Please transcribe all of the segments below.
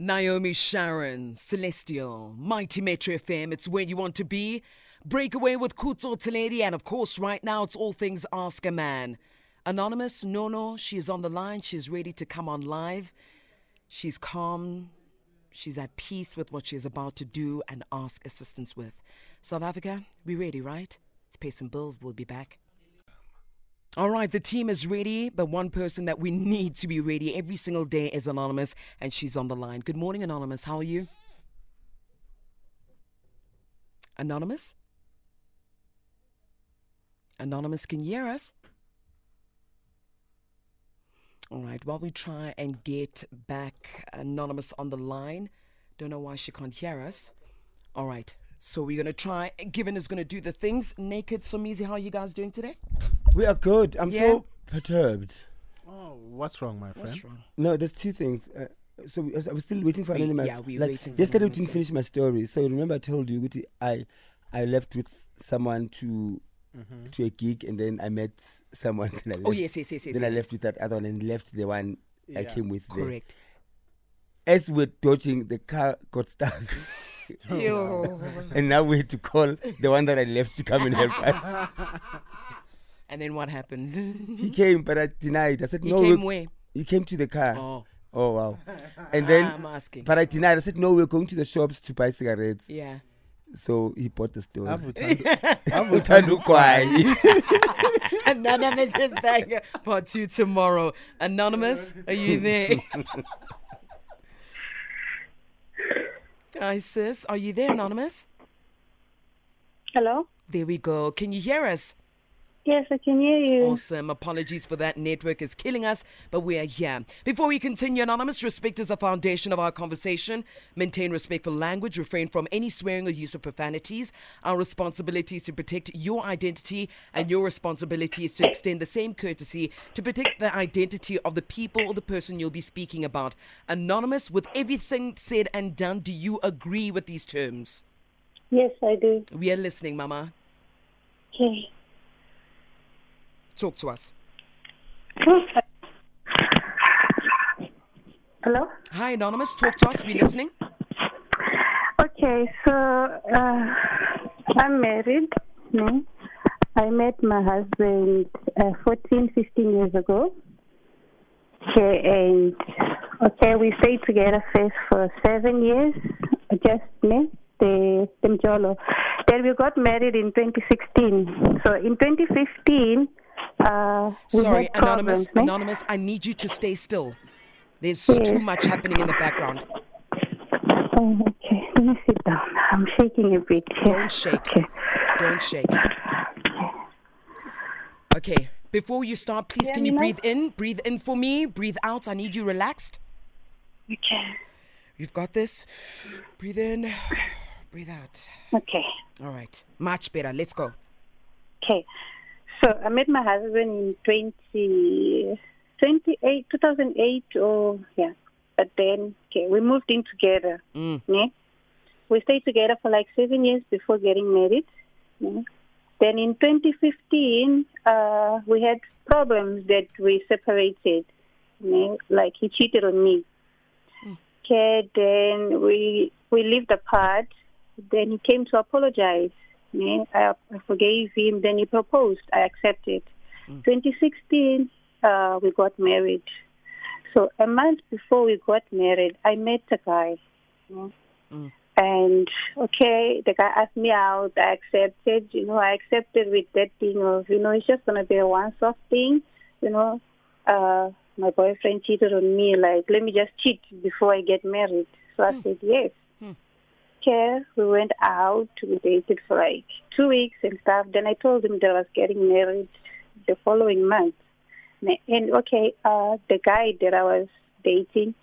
Naomi Sharon, Celestial, Mighty Metro FM, it's where you want to be. Breakaway with Kutso Teledi, and of course, right now it's all things Ask a Man. Anonymous, Nono, is on the line, she's ready to come on live. She's calm, she's at peace with what she is about to do and ask assistance with. South Africa, we ready, right? Let's pay some bills, we'll be back. All right, the team is ready, but one person that we need to be ready every single day is Anonymous, and she's on the line. Good morning, Anonymous. How are you? Anonymous? Anonymous, can you hear us? All right, while we try and get back Anonymous on the line, don't know why she can't hear us. All right, so we're going to try, Given is going to do the things. Naked So Somizi, how are you guys doing today? We are good. I'm Yeah. so perturbed. Oh, what's wrong, my friend? What's wrong? No, there's two things. Uh, so we- I was still waiting for We- anonymous. yeah, we like, waiting yesterday we didn't finish my story. So remember I told you I I left with someone to Mm-hmm. to a gig and then I met someone. Then I left, Oh, yes, yes, yes, yes. Then I yes, left yes. with that other one and left the one I came with. there. Correct. As we're dodging, the car got stuck. Yo. and now we had to call the one that I left to come and help us. And then what happened? He came, but I denied. I said, he no, came where? he came to the car. Oh, Oh wow! And then, I'm asking. but I denied. I said no. We're going to the shops to buy cigarettes. yeah. So he bought the store. Avuthanda- Uthanda Anonymous is back. Part two tomorrow. Anonymous, are you there? Hi, sis. Are you there, Anonymous? Hello? There we go. Can you hear us? Yes, I can hear you. Awesome. Apologies for that. Network is killing us, but we are here. Before we continue, Anonymous, respect is a foundation of our conversation. Maintain respectful language. Refrain from any swearing or use of profanities. Our responsibility is to protect your identity, and your responsibility is to extend the same courtesy to protect the identity of the people or the person you'll be speaking about. Anonymous, with everything said and done, do you agree with these terms? Yes, I do. We are listening, Mama. Okay. Talk to us. Hello? Hi, Anonymous. Talk to us. We listening. Okay, so uh, I'm married. I met my husband uh, 14, 15 years ago. Okay, and okay, we stayed together first for seven years, just me, the the Mjolo. Then we got married in 2016. So in 2015, uh, Sorry, Anonymous. problems? Anonymous, I need you to stay still. There's Yes. too much happening in the background. Oh, okay. Let me sit down. I'm shaking a bit. Don't shake. Okay. Don't shake. Okay, before you start, please can you Yeah, breathe in? Breathe in for me. Breathe out. I need you relaxed. Okay. You've got this. Breathe in. Breathe out. Okay. All right. Much better. Let's go. Okay. So I met my husband in 20, 2008 or yeah. But then okay, we moved in together. Mm. Ne? We stayed together for like seven years before getting married. ne? Then in 2015, uh, we had problems that we separated. Like he cheated on me. Okay, then we we lived apart. Then he came to apologize. Ne? I, I forgave him. Then he proposed. I accepted. 2016, uh, we got married. So a month before we got married, I met a guy. ne? Mm. And okay, the guy asked me out. I accepted. You know, I accepted with that thing of you know it's just gonna be a once-off thing. You know, uh, my boyfriend cheated on me. Like, let me just cheat before I get married. So I said yes. Okay, we went out. We dated for like two weeks and stuff. Then I told him that I was getting married the following month. And okay, uh, the guy that I was dating,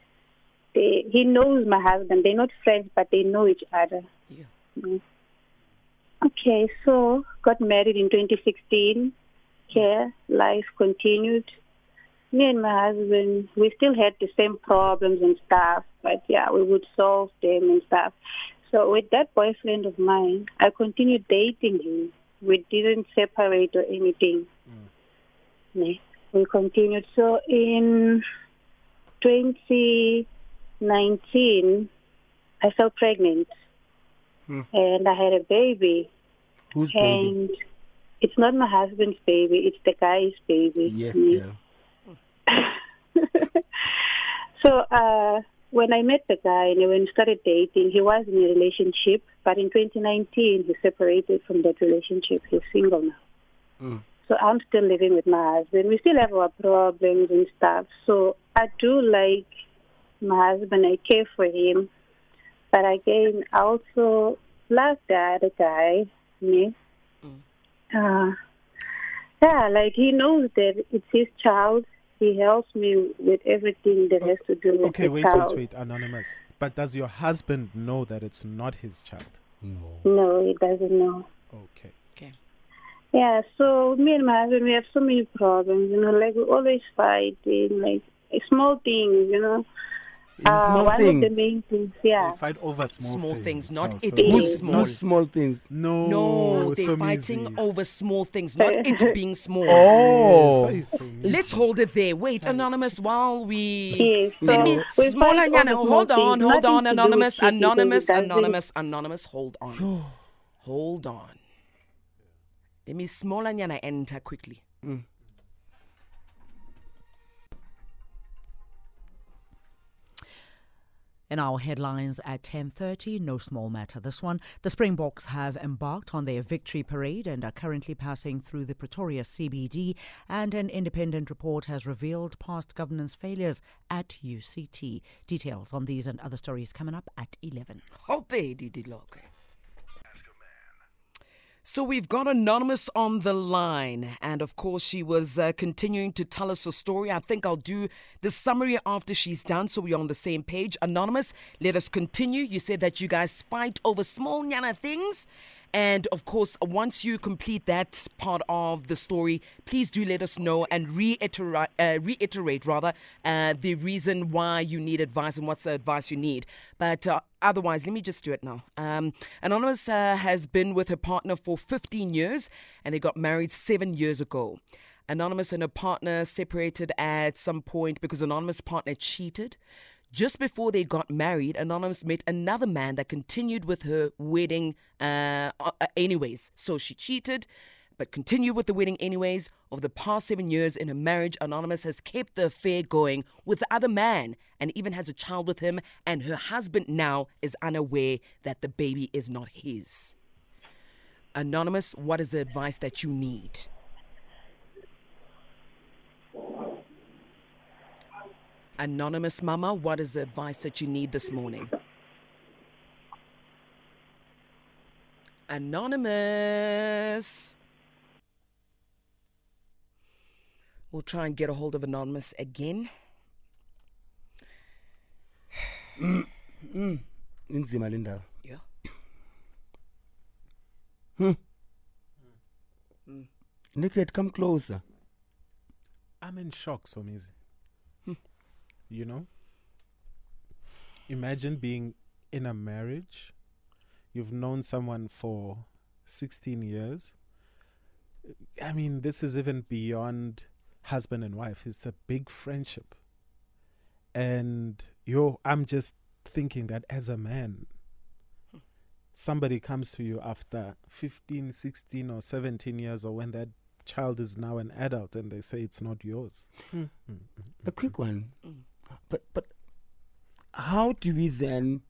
they, he knows my husband. They're not friends, but they know each other. Yeah. Mm. Okay, so got married in 2016. Okay, life continued. Me and my husband, we still had the same problems and stuff, but yeah, we would solve them and stuff. So with that boyfriend of mine, I continued dating him. We didn't separate or anything. Ne? We continued. So in 2019, I fell pregnant. And I had a baby. Who's baby? And it's not my husband's baby, it's the guy's baby. Yes, girl. So uh, when I met the guy and when we started dating, he was in a relationship, but in 2019 he separated from that relationship. He's single now. Mm. So I'm still living with my husband. We still have our problems and stuff. So I do like my husband. I care for him, but again, I also love the other guy. Me. Uh, yeah, like he knows that it's his child. He helps me with everything that has to do with Okay, the wait, child. wait, wait, anonymous. But does your husband know that it's not his child? No. No, he doesn't know. Okay. Okay. Yeah, so me and my husband, we have so many problems, you know, like we always fighting, like small things, you know. It's Uh, small one thing. of the main things, yeah. They fight over small, Small things, not No, it being Who's- small. Who's small things? No, No, they're so fighting easy. over small things, not it being small. Oh. Yes, so. Let's hold it there. Wait, Anonymous, while we. Yes, Let so me. we Small fight Anyana, hold on, hold nothing on, to do with Anonymous, Anonymous, because it doesn't- Anonymous, Anonymous, hold on. Hold on. Let me small Anyana enter quickly. In our headlines at 10:30, no small matter this one. The Springboks have embarked on their victory parade and are currently passing through the Pretoria CBD and an independent report has revealed past governance failures at UCT. Details on these and other stories coming up at 11. Hope. So we've got Anonymous on the line, and of course, she was uh, continuing to tell us a story. I think I'll do the summary after she's done so we're on the same page. Anonymous, let us continue. You said that you guys fight over small nyana things. And of course, once you complete that part of the story, please do let us know and reiterate, uh, reiterate rather, uh, the reason why you need advice and what's the advice you need. But uh, otherwise, let me just do it now. Um, Anonymous uh, has been with her partner for 15 years and they got married seven years ago. Anonymous and her partner separated at some point because Anonymous' partner cheated. Just before they got married, Anonymous met another man that continued with her wedding uh, uh, anyways. So she cheated, but continued with the wedding anyways. Over the past seven years in her marriage, Anonymous has kept the affair going with the other man and even has a child with him. And her husband now is unaware that the baby is not his. Anonymous, what is the advice that you need? Anonymous Mama, what is the advice that you need this morning? Anonymous. We'll try and get a hold of Anonymous again. Inzima le ndaba. Yeah. Hmm. Hmm. Hmm. Naked, come closer. I'm in shock, Somizi. You know? Imagine being in a marriage. You've known someone for 16 years. I mean, this is even beyond husband and wife. It's a big friendship. And yo, I'm just thinking that as a man, somebody comes to you after 15, 16, or 17 years, or when that child is now an adult and they say it's not yours. Hmm. Mm, mm, mm, a quick one. But but how do we then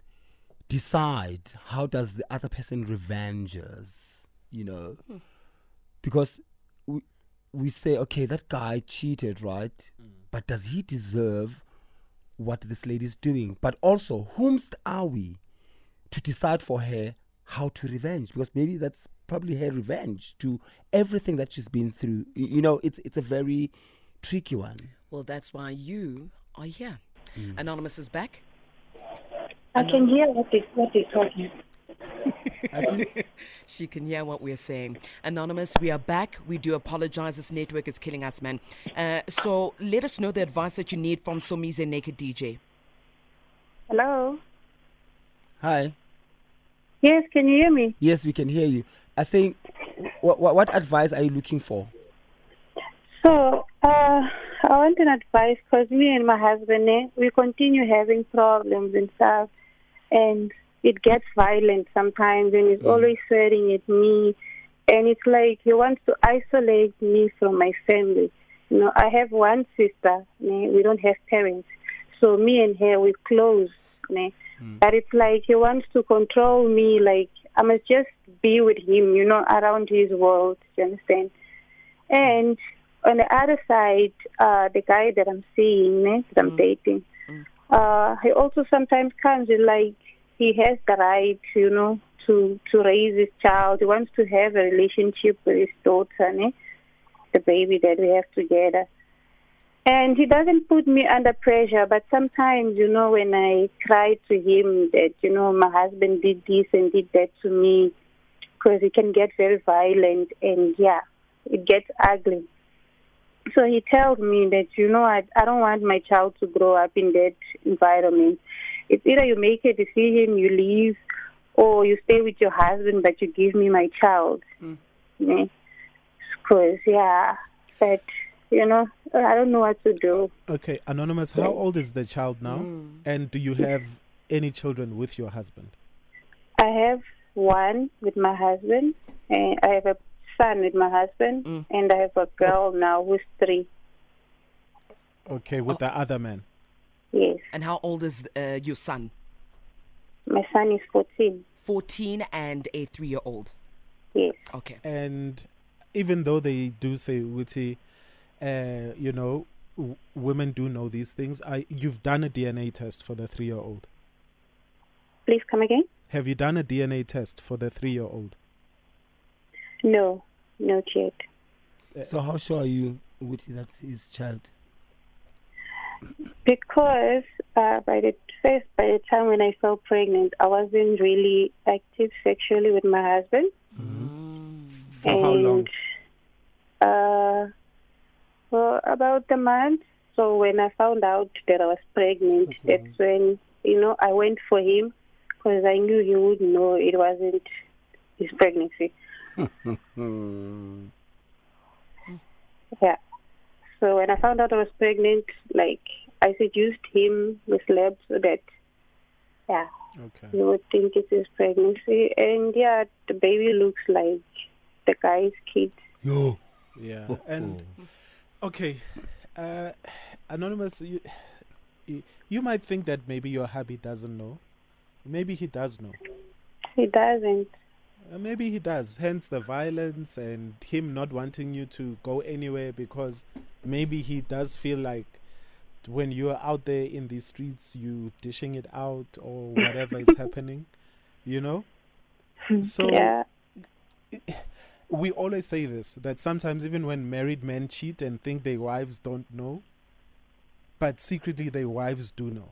decide how does the other person revenge us? You know? Hmm. Because we we say, okay, that guy cheated, right? Hmm. But does he deserve what this lady's doing? But also, whomst are we to decide for her how to revenge? Because maybe that's probably her revenge to everything that she's been through. You know, it's it's a very tricky one. Well, that's why you are here. Anonymous is back. I can hear what is what is talking. She can hear what we're saying. Anonymous, we are back. We do apologize. This network is killing us, man. Uh, so let us know the advice that you need from Somizi Naked DJ. Hello. Hi. Yes, can you hear me? Yes, we can hear you. I saying, what, what, what advice are you looking for? So, uh, I want an advice because me and my husband, eh, we continue having problems and stuff, and it gets violent sometimes, and he's always swearing at me, and it's like he wants to isolate me from my family. You know, I have one sister. eh, We don't have parents, so me and her we're close. eh. But it's like he wants to control me. Like I must just be with him, you know, around his world. You understand? And on the other side, uh, the guy that I'm seeing, eh, that I'm dating, uh, he also sometimes comes with like he has the right, you know, to to raise his child. He wants to have a relationship with his daughter, eh, the baby that we have together. And he doesn't put me under pressure, but sometimes, you know, when I cry to him that, you know, my husband did this and did that to me, because he can get very violent and, yeah, it gets ugly. So he tells me that, you know, I, I don't want my child to grow up in that environment. It's either you make a decision, you leave, or you stay with your husband, but you give me my child. Mm. Because, yeah, but, you know, I don't know what to do. Okay, Anonymous, how old is the child now? Mm. And do you have any children with your husband? I have one with my husband, and I have a son with my husband, and I have a girl now who's three. Okay, with the other man. Yes, And how old is uh, your son? my son is 14. 14 and a three year old. Yes, Okay. And even though they do say, Wuti, uh, you know, w- women do know these things, I, you've done a DNA test for the three year old. please come again. Have you done a DNA test for the three year old? No, not yet. So how sure are you, Wuti, that's his child? Because uh, by the first, by the time when I fell pregnant, I wasn't really active sexually with my husband. For how long? Uh, for about a month. So when I found out that I was pregnant, that's when you know I went for him because I knew he would know it wasn't his pregnancy. Yeah. So when I found out I was pregnant, like I seduced him with lab so that yeah Okay. he would think it's his pregnancy, and yeah, the baby looks like the guy's kid. No. Yeah. Oh, And okay, uh, anonymous, you, you you might think that maybe your hubby doesn't know. Maybe he does know. He doesn't. Uh, maybe he does. Hence the violence and him not wanting you to go anywhere because maybe he does feel like when you are out there in these streets, you dishing it out or whatever is happening. You know. So yeah. we always say this that sometimes even when married men cheat and think their wives don't know, but secretly their wives do know.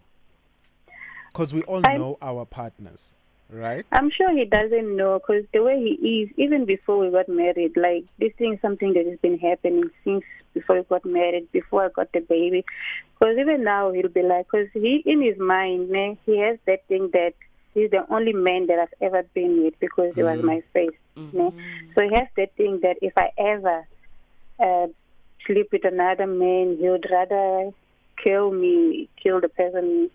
Because we all I- know our partners, right? I'm sure he doesn't know because the way he is, even before we got married, like this thing is something that has been happening since before we got married, before I got the baby. Because even now he'll be like, because he in his mind, man, he has that thing that he's the only man that I've ever been with because he was my face. ne? So he has that thing that if I ever uh, sleep with another man, he would rather kill me, kill the person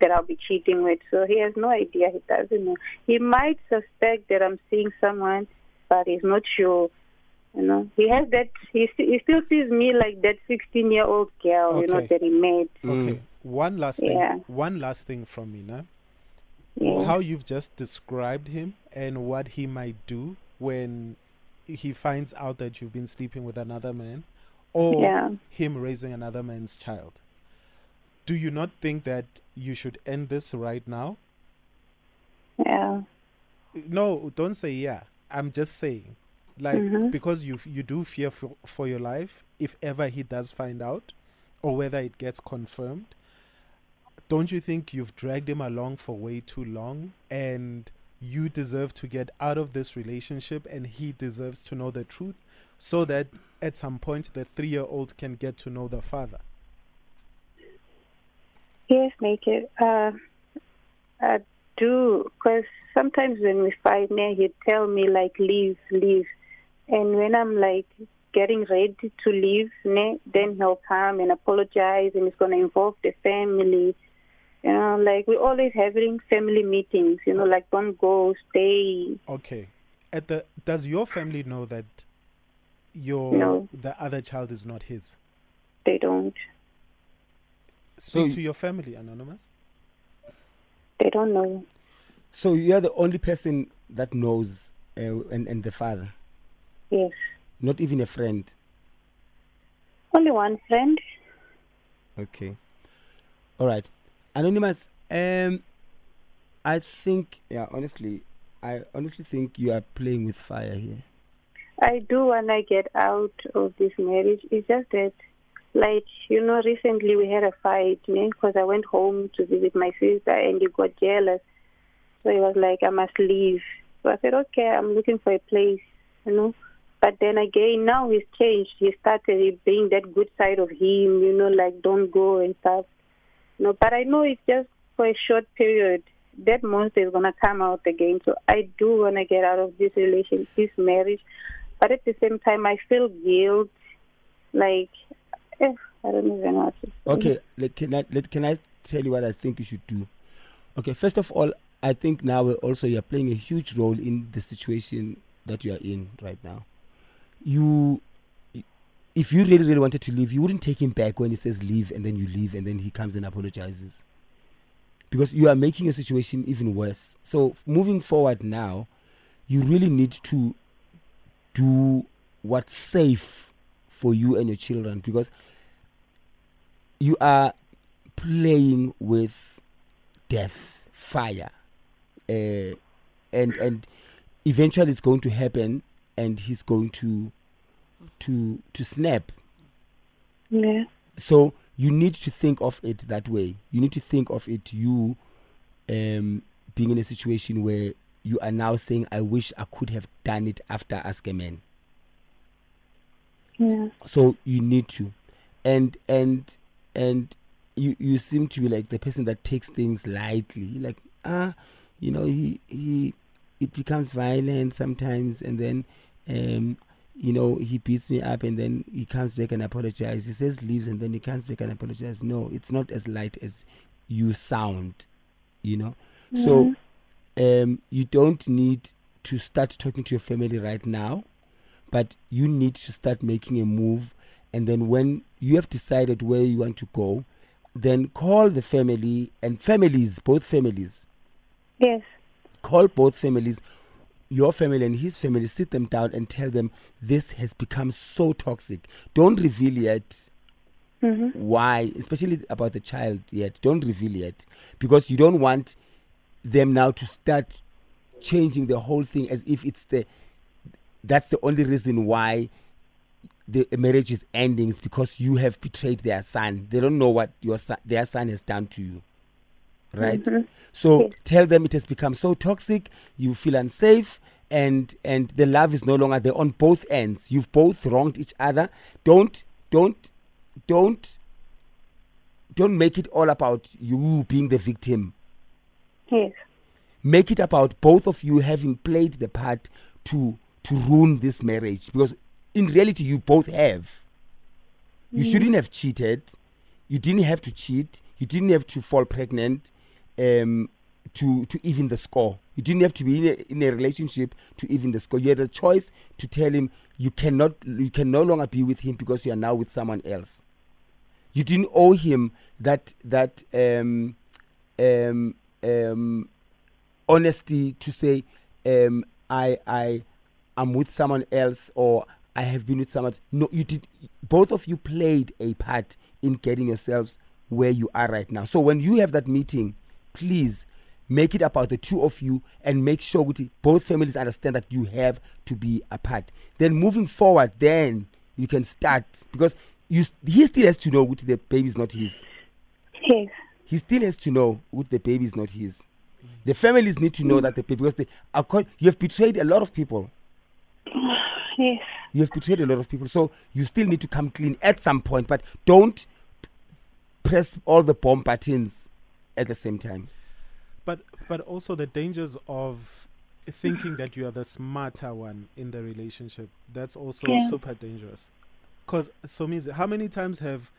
that I'll be cheating with. So he has no idea. He doesn't know. He might suspect that I'm seeing someone, but he's not sure. You know, he has that. He, st- he still sees me like that 16 year old girl. You know that he made. Mm. Okay. One last thing. Yeah. One last thing from me now. Yeah. How you've just described him and what he might do when he finds out that you've been sleeping with another man or Yeah. him raising another man's child. Do you not think that you should end this right now? Yeah. No, don't say yeah. I'm just saying, like, Mhm. because you you do fear for, for your life if ever he does find out, or whether it gets confirmed. Don't you think you've dragged him along for way too long, and you deserve to get out of this relationship, and he deserves to know the truth, so that at some point the three-year-old can get to know the father. Yes, make it. Uh, I do, because sometimes when we fight, man, he'd tell me, like, leave, leave. And when I'm like, getting ready to leave, ne? then he'll come and apologize and he's going to involve the family. You know, like we're always having family meetings, you know, like don't go, stay. Okay. At the does your family know that your No. the other child is not his? They don't. Speak So- to your family, anonymous. They don't know. So you're the only person that knows, uh, and and the father, Yes. not even a friend. Only one friend. Okay. All right. Anonymous, um I think yeah, honestly, I honestly think you are playing with fire here. I do want I get out of this marriage. It's just that, like, you know, recently we had a fight because I went home to visit my sister and he got jealous. So he was like, I must leave. So I said, okay, I'm looking for a place, you know. But then again, now he's changed. He started being that good side of him, you know, like don't go and stuff. You know, but I know it's just for a short period. That monster is gonna come out again. So I do wanna get out of this relation, this marriage. But at the same time, I feel guilt. Like, Eh, I don't even know. Okay, like, can I let, can I tell you what I think you should do? Okay, first of all, I think now also you're playing a huge role in the situation that you are in right now. You, if you really really wanted to leave, you wouldn't take him back when he says leave, and then you leave, and then he comes and apologizes, because you are making your situation even worse. So moving forward now, you really need to do what's safe for you and your children, because you are playing with death, fire, uh, and and eventually it's going to happen, and he's going to to to snap. Yeah. So you need to think of it that way. You need to think of it you um, being in a situation where you are now saying, "I wish I could have done it after Ask a Man." Yeah. so you need to. And and and you you seem to be like the person that takes things lightly. Like ah you know he he it becomes violent sometimes and then um you know he beats me up and then he comes back and apologizes. He says leaves and then he comes back and apologizes. No it's not as light as you sound you know? So um you don't need to start talking to your family right now but you need to start making a move. And then when you have decided where you want to go then call the family and families both families. Yes. call both families your family and his family sit them down and tell them this has become so toxic. Don't reveal yet hmm why especially about the child yet. Don't reveal yet because you don't want them now to start changing the whole thing as if it's the that's the only reason why the marriage is ending is because you have betrayed their son. They don't know what your son their son has done to you. Right? Mm-hmm. So Yes. tell them it has become so toxic you feel unsafe and and the love is no longer there on both ends. You've both wronged each other. Don't don't don't don't make it all about you being the victim. Yes. make it about both of you having played the part to to ruin this marriage because in reality you both have. You shouldn't have cheated. You didn't have to cheat. You didn't have to fall pregnant um to to even the score. You didn't have to be in a, in a relationship to even the score. You had a choice to tell him you cannot you can no longer be with him because you are now with someone else. You didn't owe him that that um um um honesty to say um i i i'm with someone else or i have been with someone no you did both of you played a part in getting yourselves where you are right now so when you have that meeting please make it about the two of you and make sure with both families understand that you have to be apart then moving forward then you can start because you he still has to know what the baby is not his Yes. he still has to know what the baby is not his. The families need to know mm. that the baby because they you have betrayed a lot of people. Yes. You have betrayed a lot of people, so you still need to come clean at some point. But don't press all the bomb buttons at the same time. But but also the dangers of thinking that you are the smarter one in the relationship, that's also Yeah. super dangerous. Because so means how many times have,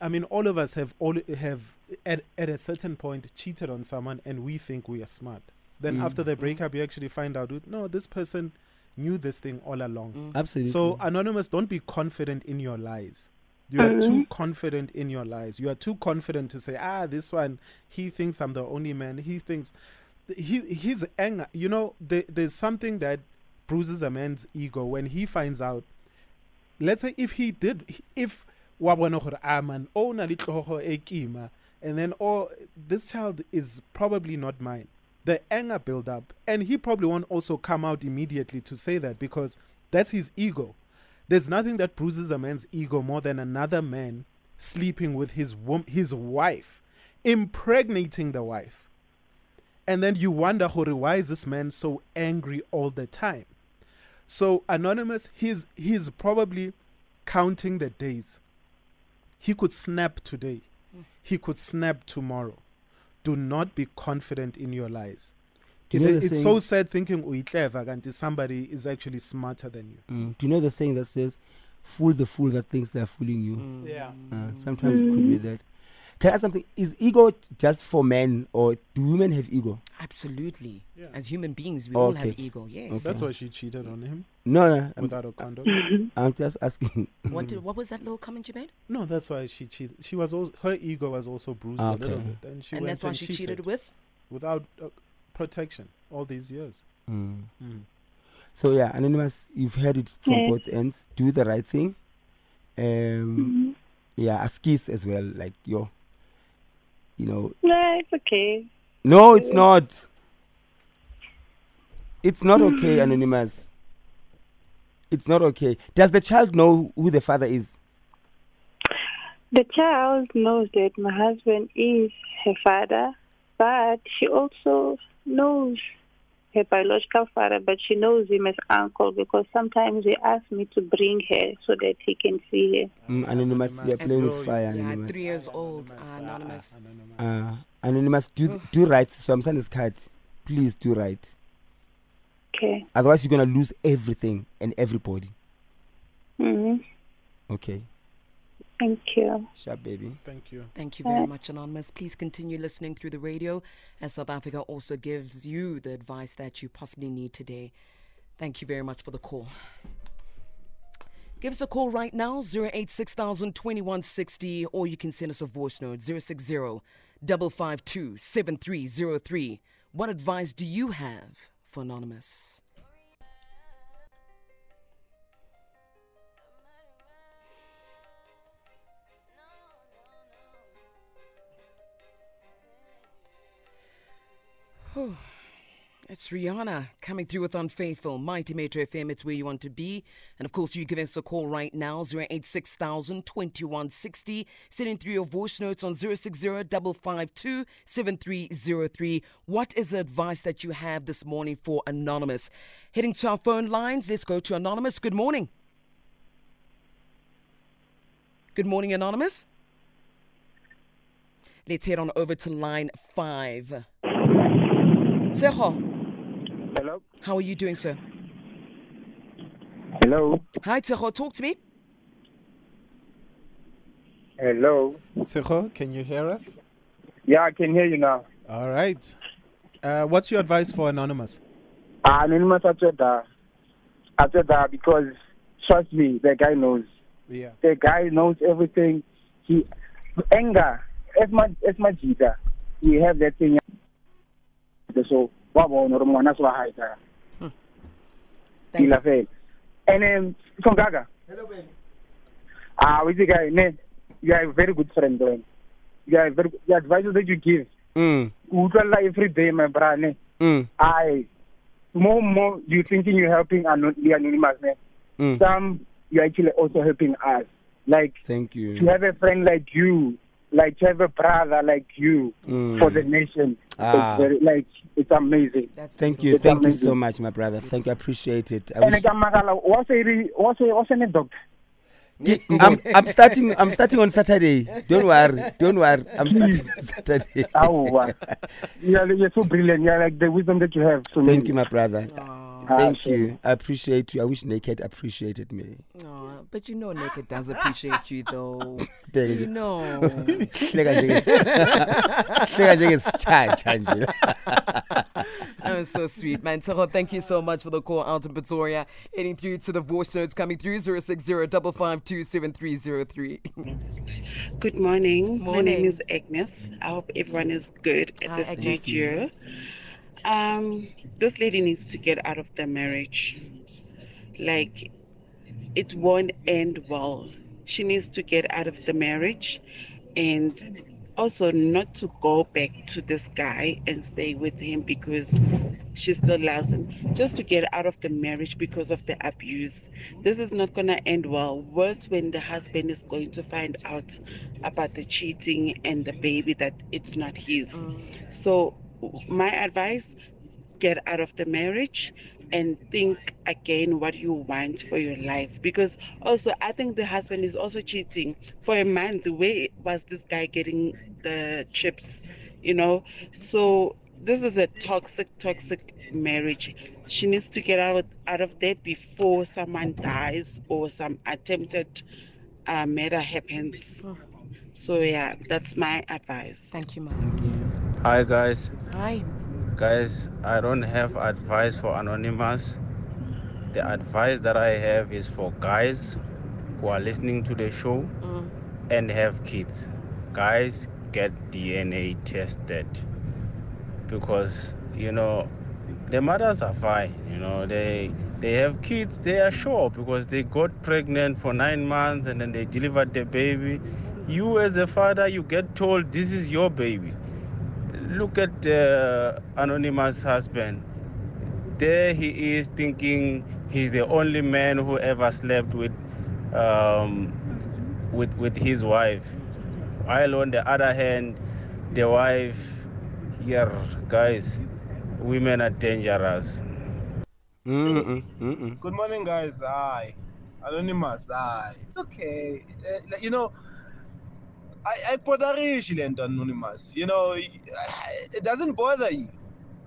I mean, all of us have all have at at a certain point cheated on someone, and we think we are smart. Then Mm. after the breakup, you actually find out, no, this person knew this thing all along. Mm. Absolutely. So, Anonymous, don't be confident in your lies. You are too confident in your lies. You are too confident to say, ah, this one, he thinks I'm the only man. He thinks, he, his anger, you know, there, there's something that bruises a man's ego when he finds out. Let's say if he did, if wa bona gore, ah man, oh na le tlhogo e kima, and then oh this child is probably not mine. The anger build up, and he probably won't also come out immediately to say that because that's his ego. There's nothing that bruises a man's ego more than another man sleeping with his wom- his wife, impregnating the wife. And then you wonder, "Hore, why is this man so angry all the time? So anonymous, he's he's probably counting the days. He could snap today. Hmm. He could snap tomorrow. Do not be confident in your lies. Do you know It- the it's saying- so sad thinking "Uyi clever kanti somebody is actually smarter than you. Mm. Do you know the saying that says, "Fool the fool that thinks they're fooling you." Mm. Yeah. Uh, sometimes it could be that. Can I ask something? Is ego just for men, or do women have ego? Absolutely. Yeah. As human beings, we all have ego. Yes. Okay. That's why she cheated on him No, no. I'm, without a condom. I'm just asking. What did, what was that little comment you made? no, that's why she cheated. She was also her ego was also bruised a little Okay. bit, and she and went that's why and she cheated, cheated with. without uh, protection all these years. Mm. Mm. So yeah, anonymous. You've heard it from Yeah. both ends. Do the right thing. Um, Mhm. yeah, a kiss as well. Like yo, you know. No, it's okay. No, it's mm. not. It's not mm. okay, anonymous. It's not okay. Does the child know who the father is? The child knows that my husband is her father, but she also knows her biological father, but she knows him as uncle because sometimes he asks me to bring her so that he can see her. Mm, anonymous, you're Anonymous. playing with fire, Yeah, three years old. Anonymous, uh, anonymous. uh, anonymous. Uh, anonymous, do do right. So I'm saying this card. Please do right. Okay. Otherwise, you're gonna lose everything and everybody. hmm Okay, Thank you. sharp baby. Thank you. Thank you very much, Anonymous. Please continue listening through the radio as South Africa also gives you the advice that you possibly need today. Thank you very much for the call. Give us a call right now, 086 2160, or you can send us a voice note, 060 552 7303. What advice do you have for Anonymous? It's Rihanna coming through with Unfaithful. Mighty Metro FM, it's where you want to be. And of course, you give us a call right now, 086 2160. Sending through your voice notes on 060 552 7303. What is the advice that you have this morning for Anonymous? Heading to our phone lines, let's go to Anonymous. Good morning. Good morning, Anonymous. Let's head on over to line five. Seho, Hello? how are you doing, sir? Hello? Hi, Tejo, talk to me. Hello? Tsecho, can you hear us? Yeah, I can hear you now. All right. Uh, what's your advice for Anonymous? Uh, anonymous after that. After that, because trust me, the guy knows. Yeah. The guy knows everything. He anger. As my as my jita, we have that thing. So, wa bona gore ngwana se wa hae ka. Thank Ila you. fela. And um, Songaga. Hello, baby. Ah, with the guy, ne, you are a very good friend, man. You are very the advice that you give. Mm, o utlwella every day my brother ne mm, i more and more you thinking you're helping anon- the anonymous ne mm. some you're actually also helping us like Thank you to you. have a friend like you like to have a brother like you Mm. for the nation Ah. it's very, like it's amazing That's Thank you. It's Thank you so much, my brother. Thank you. I appreciate it. I wish... what's a, what's a, what's a doctor? I'm, I'm starting. I'm starting on Saturday. Don't worry. Don't worry. I'm starting on Saturday. Awa. you're, you're so brilliant. You're like the wisdom that you have. So Thank many. you, my brother. Ah, Thank sure. you. I appreciate you. I wish Naked appreciated me. Aw, but you know Naked does appreciate you though. Bheke You nje. know. Hleka njengesi- hleka njengesitshatsha nje. That was so sweet, man. Tero, thank you so much for the call out in Pretoria. Heading through to the voice notes coming through 060 552 7303. Good morning. My name is Agnes. I hope everyone is good at Hi, this Agnes. studio. Um, this lady needs to get out of the marriage. Like, it won't end well. She needs to get out of the marriage and also not to go back to this guy and stay with him because she still loves him. Just to get out of the marriage because of the abuse. This is not going to end well. Worse when the husband is going to find out about the cheating and the baby that it's not his. So, my advice get out of the marriage and think again what you want for your life. Because also i think the husband is also cheating. For a month where was this guy getting the chips you know? So this is a toxic toxic marriage. She needs to get out out of there before someone dies or some attempted uh, murder happens. So yeah that's my advice. Thank you, man. Hi guys, Hi. guys. I don't have advice for anonymous. The advice that I have is for guys who are listening to the show mm. and have kids. Guys, get DNA tested because you know the mothers are fine. You know they they have kids. They are sure because they got pregnant for nine months and then they delivered the baby. You as a father, you get told this is your baby look at the anonymous husband. There he is thinking he's the only man who ever slept with um, with with his wife. While on the other hand, the wife, here, guys, women are dangerous. Mm-mm, mm-mm. Good morning, guys. Hi. Anonymous. Hi. It's okay. Uh, you know, I I podarish lento anonymous. You know, it doesn't bother you.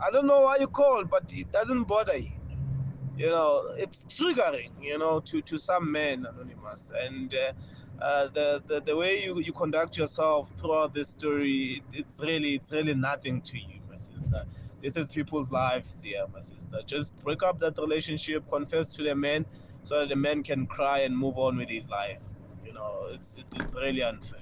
I don't know why you called, but it doesn't bother you. You know, it's triggering. You know, to to some men, anonymous, and. Uh, uh, the, the the way you, you conduct yourself throughout this story, it, it's really it's really nothing to you, my sister. This is people's lives here, my sister. Just break up that relationship, confess to the man, so that the man can cry and move on with his life. You know, it's it's, it's really unfair.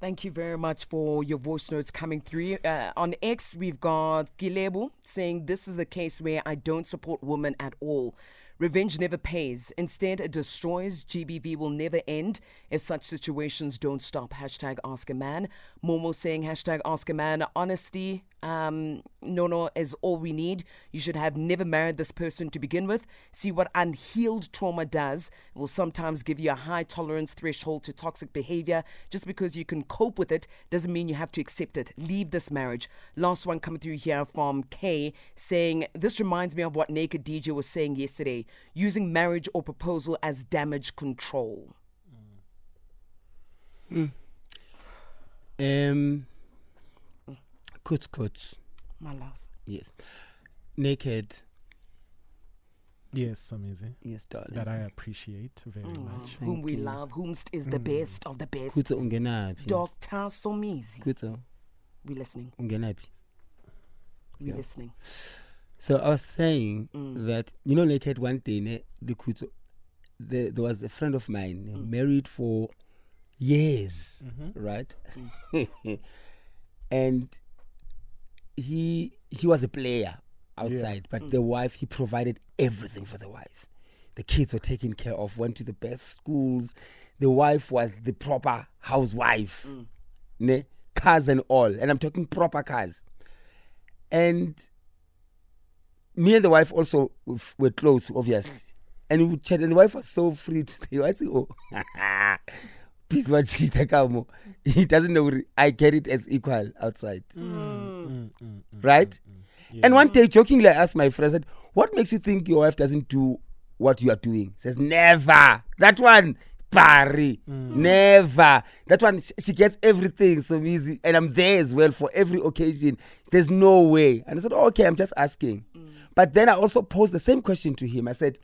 Thank you very much for your voice notes coming through. Uh, on X, we've got Gilebo saying, This is the case where I don't support women at all. Revenge never pays. Instead, it destroys. GBV will never end if such situations don't stop. Hashtag ask a man. Momo saying, hashtag ask a man. Honesty, um, no, no, is all we need. You should have never married this person to begin with. See what unhealed trauma does. It will sometimes give you a high tolerance threshold to toxic behavior. Just because you can cope with it doesn't mean you have to accept it. Leave this marriage. Last one coming through here from Kay saying, This reminds me of what Naked DJ was saying yesterday using marriage or proposal as damage control. Um, Kuts Kuts. My love. Yes. Naked. Yes, amazing. Yes, darling. That I appreciate very mm, much. Whom we love, whomst is the mm. best of the best. Kutso ungenaphi? Dr. Somizi. Kutso We listening. ungenaphi? We listening. So I was saying mm. that you know, naked one day, ne, the Kutso, there, there was a friend of mine uh, married for years, mm-hmm. right? and he he was a player outside, but mm. the wife he provided everything for the wife. The kids were taken care of, went to the best schools. The wife was the proper housewife, mm. ne, cars and all, and I'm talking proper cars. And me and the wife also were close, obviously. And we would chat, and the wife was so free to say, I say, oh, peace what she. He doesn't know, I get it as equal outside. Mm, mm, mm, mm Right? And one day, jokingly, I asked my friend, I said, What makes you think your wife doesn't do what you are doing. He says, never. That one, Barry, never. That one, sh- she gets everything so easy. And I'm there as well for every occasion. There's no way. And I said, oh, okay, I'm just asking. But then I also posed the same question to him. I said,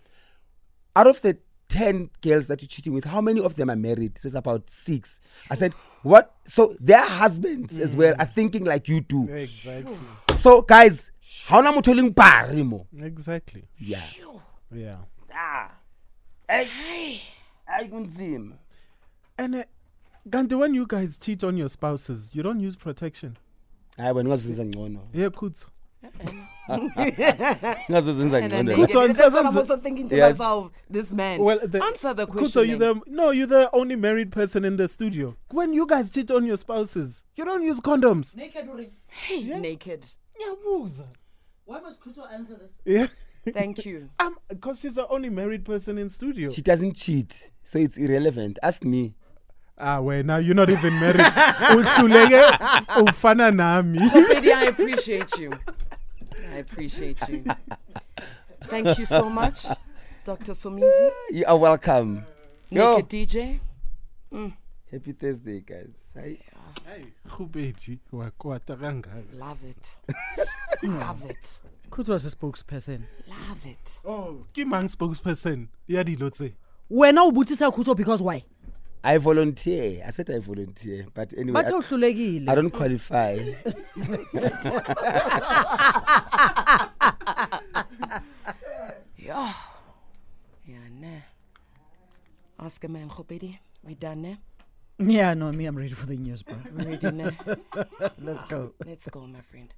out of the 10 girls that you're cheating with, how many of them are married? He says about six. I said, what? So their husbands as well are thinking like you do. Exactly. So guys, how na motho o leng pari mo? Exactly. Yeah. Yeah. Ah. Ay, ay kunzima. And uh, Gandhi, when you guys cheat on your spouses, you don't use protection. Hayi wena ungazenza ngcono. Yeah, Kutso. Ungazenza And then ngcono. they Kutso get- and That's what I'm also thinking to Yes. myself. This man. Well, the, Answer the Kutso, question. you the no, you're the only married person in the studio. When you guys cheat on your spouses, you don't use condoms. Naked or Hey, naked. Why must Kuto answer this? Yeah. Thank you. Um, because she's the only married person in studio. She doesn't cheat, so it's irrelevant. Ask me. Ah, well, now you're not even married. Uhluleke ufana nami. Kopedi, I appreciate you. I appreciate you. Thank you so much, Dr. Somizi. You are welcome. Yo. Naked DJ. Mm. Happy Thursday, guys. Hayi. Hey, Khubeji, wakwata kangaka. Love it. Love it. Kuto was a spokesperson. Love it. Oh, ke mang spokesperson? Ya dilo tse. Wena o botsisa Kuto because why? I volunteer. I said I volunteer, but anyway, Bathe I, o hlolekile. I don't qualify. Yeah. Yeah, nah. Ask a man, Kopedi. We done, ne? Yeah, no, me, I'm ready for the news, bro. We ready, ne? Let's go. Let's go, my friend.